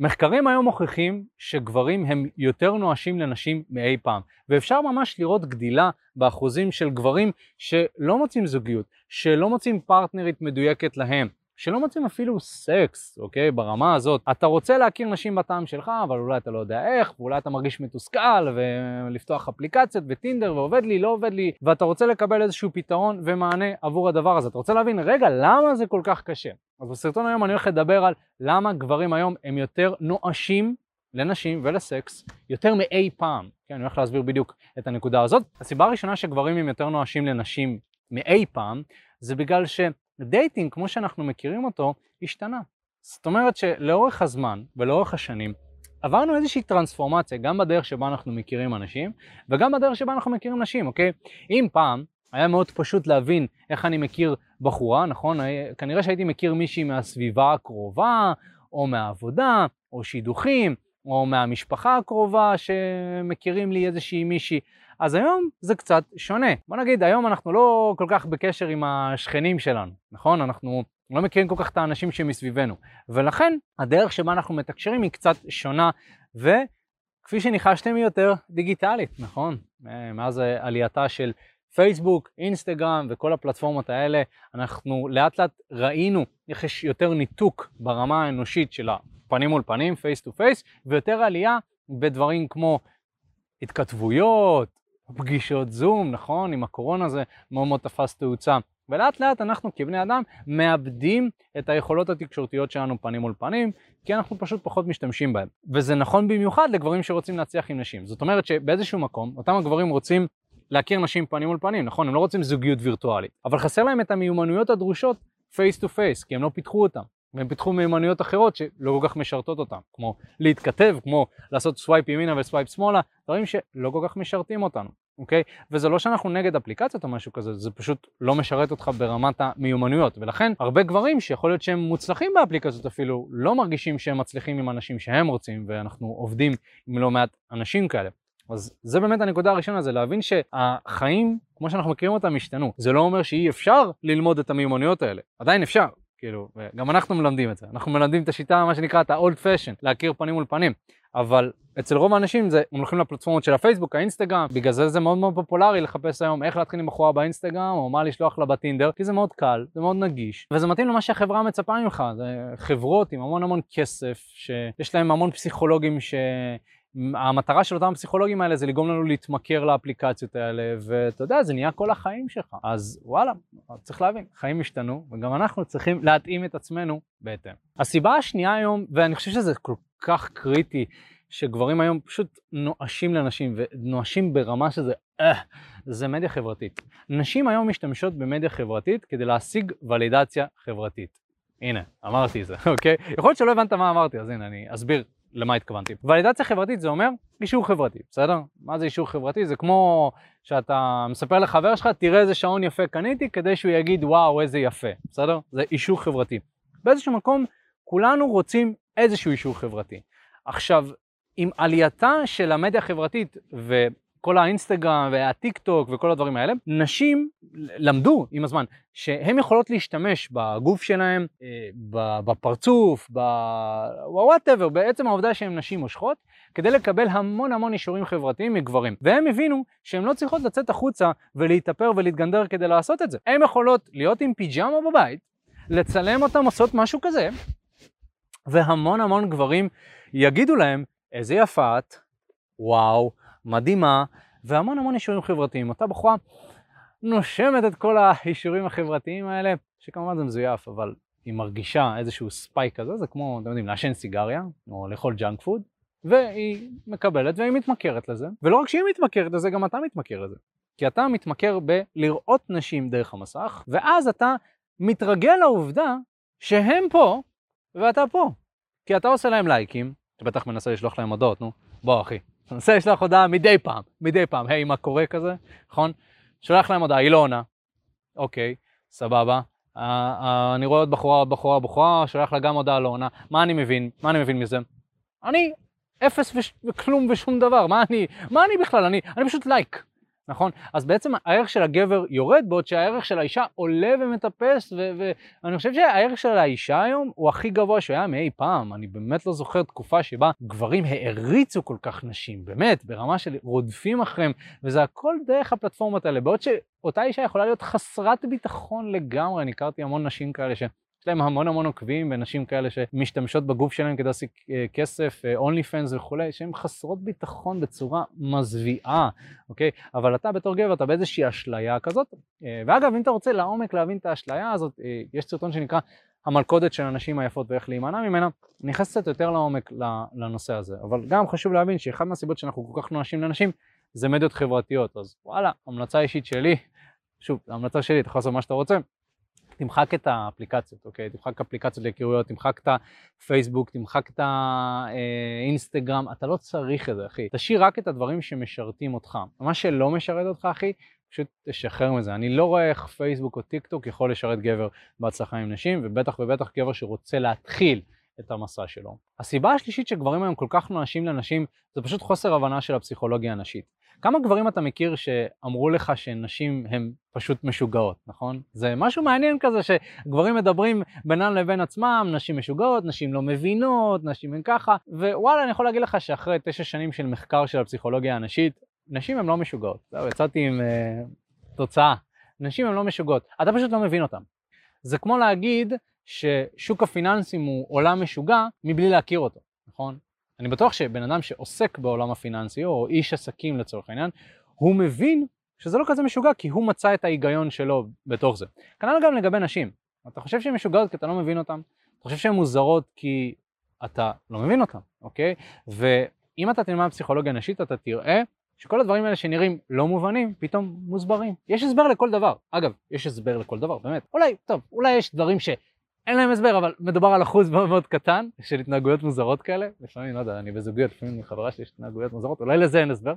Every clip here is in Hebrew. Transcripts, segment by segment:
מחקרים היום מוכיחים שגברים הם יותר נואשים לנשים מאי פעם, ואפשר ממש לראות גדילה באחוזים של גברים שלא מוצאים זוגיות, שלא מוצאים פרטנרית מדויקת להם, שלא מוצאים אפילו סקס, אוקיי? ברמה הזאת. אתה רוצה להכיר נשים בטעם שלך, אבל אולי אתה לא יודע איך, ואולי אתה מרגיש מתוסכל, ולפתוח אפליקציות וטינדר, ועובד לי, לא עובד לי, ואתה רוצה לקבל איזשהו פתרון ומענה עבור הדבר הזה. אתה רוצה להבין, רגע, למה זה כל כך קשה? אז בסרטון היום אני הולך לדבר על למה גברים היום הם יותר נואשים לנשים ולסקס יותר מאי פעם. כן, אני הולך להסביר בדיוק את הנקודה הזאת. הסיבה הראשונה שגברים הם יותר נואשים לנשים מאי פעם, זה בגלל ש... dating, כמו שאנחנו מכירים אותו, השתנה. זאת אומרת שלאורך הזמן ולאורך השנים עברנו איזושהי טרנספורמציה גם בדרך שבה אנחנו מכירים אנשים וגם בדרך שבה אנחנו מכירים נשים, אוקיי? אם פעם היה מאוד פשוט להבין איך אני מכיר בחורה, נכון? כנראה שהייתי מכיר מישהי מהסביבה הקרובה או מהעבודה או שידוכים או מהמשפחה הקרובה שמכירים לי איזושהי מישהי. אז היום זה קצת שונה. בוא נגיד, היום אנחנו לא כל כך בקשר עם השכנים שלנו, נכון? אנחנו לא מכירים כל כך את האנשים שמסביבנו. ולכן הדרך שבה אנחנו מתקשרים היא קצת שונה, וכפי שניחשתם היא יותר דיגיטלית, נכון? מאז עלייתה של פייסבוק, אינסטגרם וכל הפלטפורמות האלה, אנחנו לאט לאט ראינו איך יש יותר ניתוק ברמה האנושית של הפנים מול פנים, face to face, ויותר עלייה בדברים כמו התכתבויות, פגישות זום, נכון? עם הקורונה זה מאוד מאוד תפס תאוצה. ולאט לאט אנחנו כבני אדם מאבדים את היכולות התקשורתיות שלנו פנים מול פנים, כי אנחנו פשוט פחות משתמשים בהם. וזה נכון במיוחד לגברים שרוצים להצליח עם נשים. זאת אומרת שבאיזשהו מקום, אותם הגברים רוצים להכיר נשים פנים מול פנים, נכון? הם לא רוצים זוגיות וירטואלית, אבל חסר להם את המיומנויות הדרושות face to face, כי הם לא פיתחו אותם. והם פיתחו מיומנויות אחרות שלא כל כך משרתות אותם, כמו להתכתב, כמו לעשות swipe ימינה ו swipe שמאלה, דברים שלא כל כך משרתים אותנו. אוקיי? וזה לא שאנחנו נגד אפליקציות או משהו כזה, זה פשוט לא משרת אותך ברמת המיומנויות, ולכן הרבה גברים שיכול להיות שהם מוצלחים באפליקציות אפילו, לא מרגישים שהם מצליחים עם הנשים שהם רוצים, ואנחנו עובדים עם לא מעט אנשים כאלה. אז זה באמת הנקודה הראשונה, זה להבין שהחיים, כמו שאנחנו מכירים אותם, השתנו. זה לא אומר שאי אפשר ללמוד את המיומנויות האלה, עדיין אפשר. כאילו, גם אנחנו מלמדים את זה, אנחנו מלמדים את השיטה, מה שנקרא, את ה-old fashion, להכיר פנים מול פנים. אבל אצל רוב האנשים זה, הם הולכים לפלטפורמות של הפייסבוק, האינסטגרם, בגלל זה זה מאוד מאוד פופולרי לחפש היום איך להתחיל עם בחורה באינסטגרם, או מה לשלוח לה בטינדר, כי זה מאוד קל, זה מאוד נגיש, וזה מתאים למה שהחברה מצפה ממך, זה חברות עם המון המון כסף, שיש להם המון פסיכולוגים ש... המטרה של אותם הפסיכולוגים האלה זה לגרום לנו להתמכר לאפליקציות האלה, ואתה יודע, זה נהיה כל החיים שלך. אז וואלה, צריך להבין, חיים השתנו, וגם אנחנו צריכים להתאים את עצמנו בהתאם. הסיבה השנייה היום, ואני חושב שזה כל כך קריטי, שגברים היום פשוט נואשים לנשים, ונואשים ברמה שזה, אה, זה מדיה חברתית. נשים היום משתמשות במדיה חברתית כדי להשיג ולידציה חברתית. הנה, אמרתי את זה, אוקיי? יכול להיות שלא הבנת מה אמרתי, אז הנה, אני אסביר למה התכוונתי. ולידציה חברתית זה אומר אישור חברתי, בסדר? מה זה אישור חברתי? זה כמו שאתה מספר לחבר שלך, תראה איזה שעון יפה קניתי, כדי שהוא יגיד וואו איזה יפה, בסדר? זה אישור חברתי. באיזשהו מקום כולנו רוצים איזשהו אישור חברתי. עכשיו, עם עלייתה של המדיה החברתית ו... כל האינסטגרם והטיק טוק וכל הדברים האלה, נשים למדו עם הזמן שהן יכולות להשתמש בגוף שלהם, אה, בפרצוף, בוואטאבר, בעצם העובדה שהן נשים מושכות, כדי לקבל המון המון אישורים חברתיים מגברים. והם הבינו שהן לא צריכות לצאת החוצה ולהתאפר ולהתגנדר כדי לעשות את זה. הן יכולות להיות עם פיג'מה בבית, לצלם אותם עושות משהו כזה, והמון המון גברים יגידו להם, איזה יפה את, וואו, מדהימה, והמון המון אישורים חברתיים. אותה בחורה נושמת את כל האישורים החברתיים האלה, שכמובן זה מזויף, אבל היא מרגישה איזשהו spike כזה, זה כמו, אתם יודעים, לעשן סיגריה, או לאכול junk food, והיא מקבלת והיא מתמכרת לזה. ולא רק שהיא מתמכרת לזה, גם אתה מתמכר לזה. כי אתה מתמכר בלראות נשים דרך המסך, ואז אתה מתרגל לעובדה שהם פה ואתה פה. כי אתה עושה להם לייקים, אתה בטח מנסה לשלוח להם הודעות, נו, בוא אחי, מנסה לשלוח הודעה מדי פעם, מדי פעם, היי, מה קורה כזה, נכון? שולח להם הודעה, היא לא עונה, אוקיי, סבבה. Uh, uh, אני רואה עוד בחורה, עוד בחורה, בחורה, שולח לה גם הודעה לא עונה. מה אני מבין? מה אני מבין מזה? אני אפס וש... וכלום ושום דבר, מה אני, מה אני בכלל? אני, אני פשוט לייק. נכון? אז בעצם הערך של הגבר יורד, בעוד שהערך של האישה עולה ומטפס, ואני חושב שהערך של האישה היום הוא הכי גבוה שהיה מאי פעם. אני באמת לא זוכר תקופה שבה גברים העריצו כל כך נשים, באמת, ברמה של רודפים אחריהם, וזה הכל דרך הפלטפורמות האלה. בעוד שאותה אישה יכולה להיות חסרת ביטחון לגמרי, אני הכרתי המון נשים כאלה ש... יש להם המון המון עוקבים ונשים כאלה שמשתמשות בגוף שלהם כדי להשיג אה, כסף, אונלי אה, פנס וכולי, שהן חסרות ביטחון בצורה מזוויעה, אוקיי? אבל אתה בתור גבר, אתה באיזושהי אשליה כזאת. אה, ואגב, אם אתה רוצה לעומק להבין את האשליה הזאת, יש סרטון שנקרא המלכודת של הנשים היפות ואיך להימנע ממנה, נכנס קצת יותר לעומק לנושא הזה. אבל גם חשוב להבין שאחד מהסיבות שאנחנו כל כך נואשים לנשים זה מדיות חברתיות. אז וואלה, המלצה אישית שלי, שוב, המלצה שלי, אתה יכול לעשות מה שאתה רוצה, תמחק את האפליקציות, אוקיי? תמחק אפליקציות להיכרויות, תמחק את הפייסבוק, תמחק את האינסטגרם, אתה לא צריך את זה, אחי. תשאיר רק את הדברים שמשרתים אותך. מה שלא משרת אותך, אחי, פשוט תשחרר מזה. אני לא רואה איך פייסבוק או טיק טוק יכול לשרת גבר בהצלחה עם נשים, ובטח ובטח גבר שרוצה להתחיל את המסע שלו. הסיבה השלישית שגברים היום כל כך נואשים לנשים, זה פשוט חוסר הבנה של הפסיכולוגיה הנשית. כמה גברים אתה מכיר שאמרו לך שנשים הן פשוט משוגעות, נכון? זה משהו מעניין כזה שגברים מדברים בינם לבין עצמם, נשים משוגעות, נשים לא מבינות, נשים הן ככה, ווואלה, אני יכול להגיד לך שאחרי תשע שנים של מחקר של הפסיכולוגיה הנשית, נשים הן לא משוגעות. זהו, יצאתי עם uh, תוצאה. נשים הן לא משוגעות, אתה פשוט לא מבין אותן. זה כמו להגיד ששוק הפיננסים הוא עולם משוגע מבלי להכיר אותו, נכון? אני בטוח שבן אדם שעוסק בעולם הפיננסי, או איש עסקים לצורך העניין, הוא מבין שזה לא כזה משוגע, כי הוא מצא את ההיגיון שלו בתוך זה. כנ"ל גם לגבי נשים. אתה חושב שהן משוגעות כי אתה לא מבין אותן, אתה חושב שהן מוזרות כי אתה לא מבין אותן, אוקיי? ואם אתה תלמד פסיכולוגיה נשית, אתה תראה שכל הדברים האלה שנראים לא מובנים, פתאום מוסברים. יש הסבר לכל דבר. אגב, יש הסבר לכל דבר, באמת. אולי, טוב, אולי יש דברים ש... אין להם הסבר, אבל מדובר על אחוז מאוד מאוד קטן של התנהגויות מוזרות כאלה. לפעמים, לא יודע, אני בזוגיות, לפעמים עם חברה שלי יש התנהגויות מוזרות, אולי לזה אין הסבר.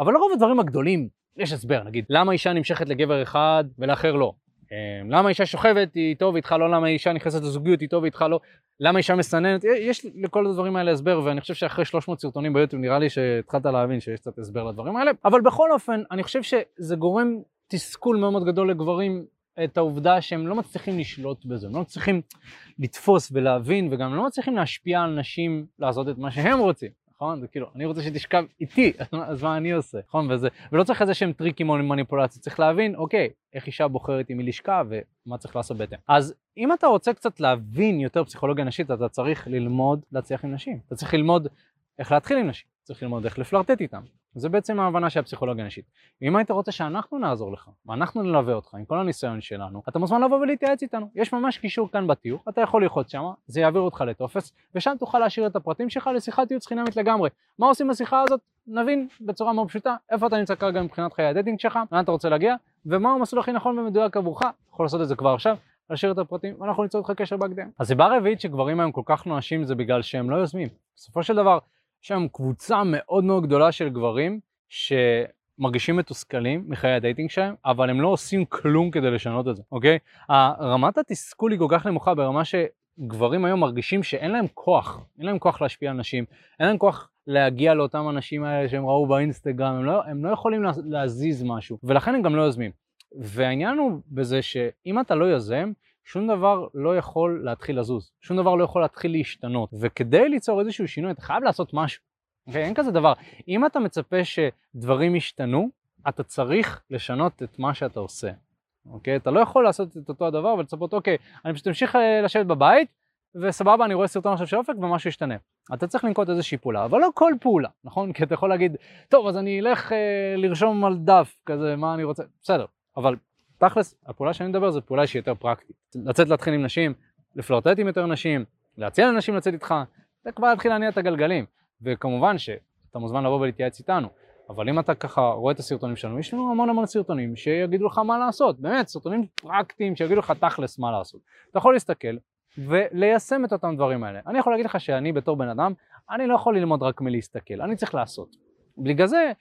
אבל לרוב הדברים הגדולים יש הסבר, נגיד, למה אישה נמשכת לגבר אחד ולאחר לא? אמ, למה אישה שוכבת איתו ואיתך לא, למה אישה נכנסת לזוגיות איתו ואיתך לא, למה אישה מסננת, יש לכל הדברים האלה הסבר, ואני חושב שאחרי 300 סרטונים ביוטיוב נראה לי שהתחלת להבין שיש קצת הסבר לדברים האלה, אבל בכל אופן, אני חושב שזה גורם תסכול מאוד מאוד גדול לגברים את העובדה שהם לא מצליחים לשלוט בזה, הם לא מצליחים לתפוס ולהבין, וגם לא מצליחים להשפיע על נשים לעשות את מה שהם רוצים, נכון? זה כאילו, אני רוצה שתשכב איתי, אז מה אני עושה, נכון? וזה, ולא צריך איזה שהם טריקים או מניפולציות, צריך להבין, אוקיי, איך אישה בוחרת עם מי לשכב ומה צריך לעשות בהתאם. אז אם אתה רוצה קצת להבין יותר פסיכולוגיה נשית, אתה צריך ללמוד להצליח עם נשים. אתה צריך ללמוד איך להתחיל עם נשים, צריך ללמוד איך לפלרטט איתם, זה בעצם ההבנה של הפסיכולוגיה הנשית. ואם היית רוצה שאנחנו נעזור לך, ואנחנו נלווה אותך עם כל הניסיון שלנו, אתה מוזמן לבוא ולהתייעץ איתנו. יש ממש קישור כאן בתיאור, אתה יכול ללחוץ שם, זה יעביר אותך לטופס, ושם תוכל להשאיר את הפרטים שלך לשיחת ייעוץ חינמית לגמרי. מה עושים בשיחה הזאת? נבין בצורה מאוד פשוטה איפה אתה נמצא כרגע מבחינת חיי ה dating שלך, לאן אתה רוצה להגיע, ומה המסלול הכי נכון ומדויק עבורך, יכול לעשות את זה כבר עכשיו. להשאיר את הפרטים ואנחנו ניצור איתך קשר בהקדם. הסיבה הרביעית שגברים היום כל כך נואשים זה בגלל שהם לא יוזמים. בסופו של דבר, יש שם קבוצה מאוד מאוד גדולה של גברים שמרגישים מתוסכלים מחיי ה dating שלהם, אבל הם לא עושים כלום כדי לשנות את זה, אוקיי? רמת התסכול היא כל כך נמוכה ברמה שגברים היום מרגישים שאין להם כוח, אין להם כוח להשפיע על נשים, אין להם כוח להגיע לאותם נשים האלה שהם ראו באינסטגרם, הם לא, הם לא יכולים להזיז משהו, ולכן הם גם לא יוזמים. והעניין הוא בזה שאם אתה לא יוזם, שום דבר לא יכול להתחיל לזוז, שום דבר לא יכול להתחיל להשתנות, וכדי ליצור איזשהו שינוי אתה חייב לעשות משהו. אוקיי? אין כזה דבר. אם אתה מצפה שדברים ישתנו, אתה צריך לשנות את מה שאתה עושה. אוקיי? אתה לא יכול לעשות את אותו הדבר ולצפות, אוקיי, אני פשוט אמשיך אה, לשבת בבית, וסבבה, אני רואה סרטון עכשיו של אופק ומשהו ישתנה. אתה צריך לנקוט איזושהי פעולה, אבל לא כל פעולה, נכון? כי אתה יכול להגיד, טוב, אז אני אלך אה, לרשום על דף, כזה, מה אני רוצה, בסדר. אבל תכלס, הפעולה שאני מדבר זו פעולה שהיא יותר פרקטית. לצאת להתחיל עם נשים, לפלרטט עם יותר נשים, להציע לנשים לצאת איתך, זה כבר להתחיל להניע את הגלגלים. וכמובן שאתה מוזמן לבוא ולהתייעץ איתנו. אבל אם אתה ככה רואה את הסרטונים שלנו, יש לנו המון המון סרטונים שיגידו לך מה לעשות, באמת, סרטונים פרקטיים שיגידו לך תכלס מה לעשות. אתה יכול להסתכל וליישם את אותם דברים האלה. אני יכול להגיד לך שאני בתור בן אדם, אני לא יכול ללמוד רק מלהסתכל, אני צריך לעשות. בגלל זה,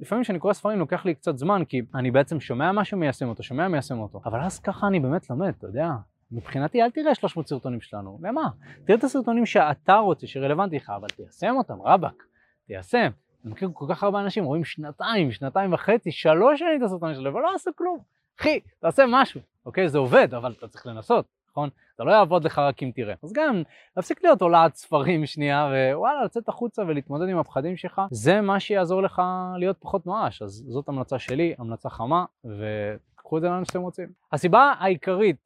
לפעמים כשאני קורא ספרים לוקח לי קצת זמן, כי אני בעצם שומע משהו, מיישם אותו, שומע, מיישם אותו. אבל אז ככה אני באמת לומד, אתה יודע, מבחינתי אל תראה 300 סרטונים שלנו, למה? תראה את הסרטונים שאתה רוצה, שרלוונטי לך, אבל תיישם אותם, רבאק, תיישם. אני מכיר כל כך הרבה אנשים, רואים שנתיים, שנתיים וחצי, שלוש שנים את המשלב, ולא עשו כלום. אחי, תעשה משהו, אוקיי? זה עובד, אבל אתה צריך לנסות, נכון? זה לא יעבוד לך רק אם תראה. אז גם, להפסיק להיות עולת ספרים שנייה, ווואלה, לצאת החוצה ולהתמודד עם הפחדים שלך, זה מה שיעזור לך להיות פחות נואש. אז זאת המלצה שלי, המלצה חמה, וקחו את זה לאן שאתם רוצים. הסיבה העיקרית,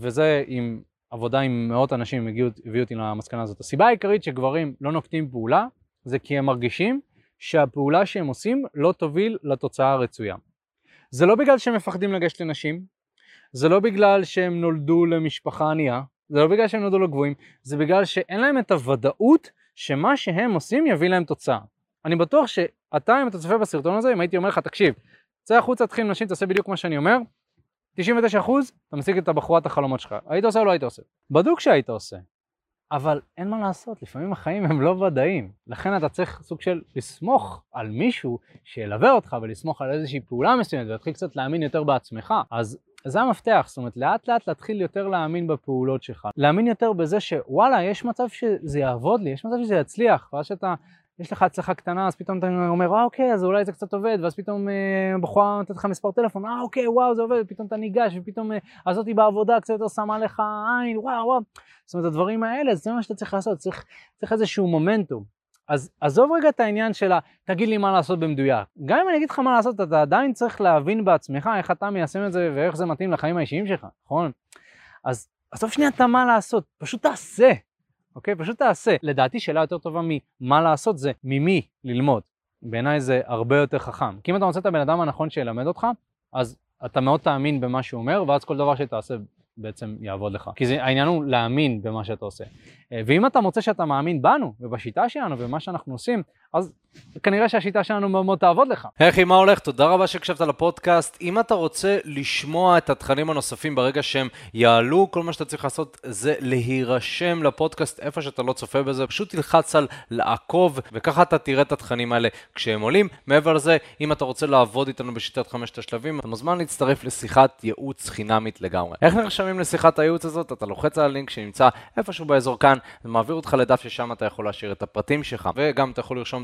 וזה עם עבודה עם מאות אנשים הביאו, הביאו אותי למסקנה הזאת, הסיבה העיקרית שגברים לא נוקטים פעולה, זה כי הם מרגישים שהפעולה שהם עושים לא תוביל לתוצאה הרצויה. זה לא בגלל שהם מפחדים לגשת לנשים, זה לא בגלל שהם נולדו למשפחה ענייה, זה לא בגלל שהם נולדו לגבוהים, זה בגלל שאין להם את הוודאות שמה שהם עושים יביא להם תוצאה. אני בטוח שאתה, אם אתה צופה בסרטון הזה, אם הייתי אומר לך, תקשיב, צא החוצה, תתחיל עם נשים, תעשה בדיוק מה שאני אומר, 99% אתה משיג את הבחורת החלומות שלך. היית עושה או לא היית עושה? בדוק שהיית עושה. אבל אין מה לעשות, לפעמים החיים הם לא ודאיים. לכן אתה צריך סוג של לסמוך על מישהו שילווה אותך ולסמוך על איזושהי פעולה מסוימת ולהתחיל קצת להאמין יותר בעצמך. אז זה המפתח, זאת אומרת לאט לאט להתחיל יותר להאמין בפעולות שלך. להאמין יותר בזה שוואלה, יש מצב שזה יעבוד לי, יש מצב שזה יצליח, ואז שאתה יש לך הצלחה קטנה, אז פתאום אתה אומר, אה אוקיי, אז אולי זה קצת עובד, ואז פתאום אה, בחורה נותנת לך מספר טלפון, אה אוקיי, וואו, זה עובד, ופתאום אתה ניגש, ופתאום אה, הזאתי בעבודה קצת יותר שמה לך עין, וואו, וואו. זאת אומרת, הדברים האלה, זה מה שאתה צריך לעשות, צריך, צריך איזשהו מומנטום. אז עזוב רגע את העניין של ה... תגיד לי מה לעשות במדויק. גם אם אני אגיד לך מה לעשות, אתה עדיין צריך להבין בעצמך איך אתה מיישם את זה ואיך זה מתאים לחיים האישיים שלך, נכון? אז עזוב שנייה את המה לעשות, פשוט תעשה. אוקיי? פשוט תעשה. לדעתי שאלה יותר טובה ממה לעשות זה ממי ללמוד. בעיניי זה הרבה יותר חכם. כי אם אתה מוצא את הבן אדם הנכון שילמד אותך, אז אתה מאוד תאמין במה שהוא אומר, ואז כל דבר שתעשה בעצם יעבוד לך. כי זה, העניין הוא להאמין במה שאתה עושה. אה, ואם אתה מוצא שאתה מאמין בנו, ובשיטה שלנו, ובמה שאנחנו עושים, אז כנראה שהשיטה שלנו מאוד מאוד תעבוד לך. היי מה הולך? תודה רבה שהקשבת לפודקאסט. אם אתה רוצה לשמוע את התכנים הנוספים ברגע שהם יעלו, כל מה שאתה צריך לעשות זה להירשם לפודקאסט איפה שאתה לא צופה בזה, פשוט תלחץ על לעקוב, וככה אתה תראה את התכנים האלה כשהם עולים. מעבר לזה, אם אתה רוצה לעבוד איתנו בשיטת חמשת השלבים, אתה מוזמן להצטרף לשיחת ייעוץ חינמית לגמרי. איך נרשמים לשיחת הייעוץ הזאת? אתה לוחץ על הלינק שנמצא איפשהו באזור כאן, זה אותך לדף ששם אתה יכול להשאיר את הפרטים שלך, וגם אתה יכול לרשום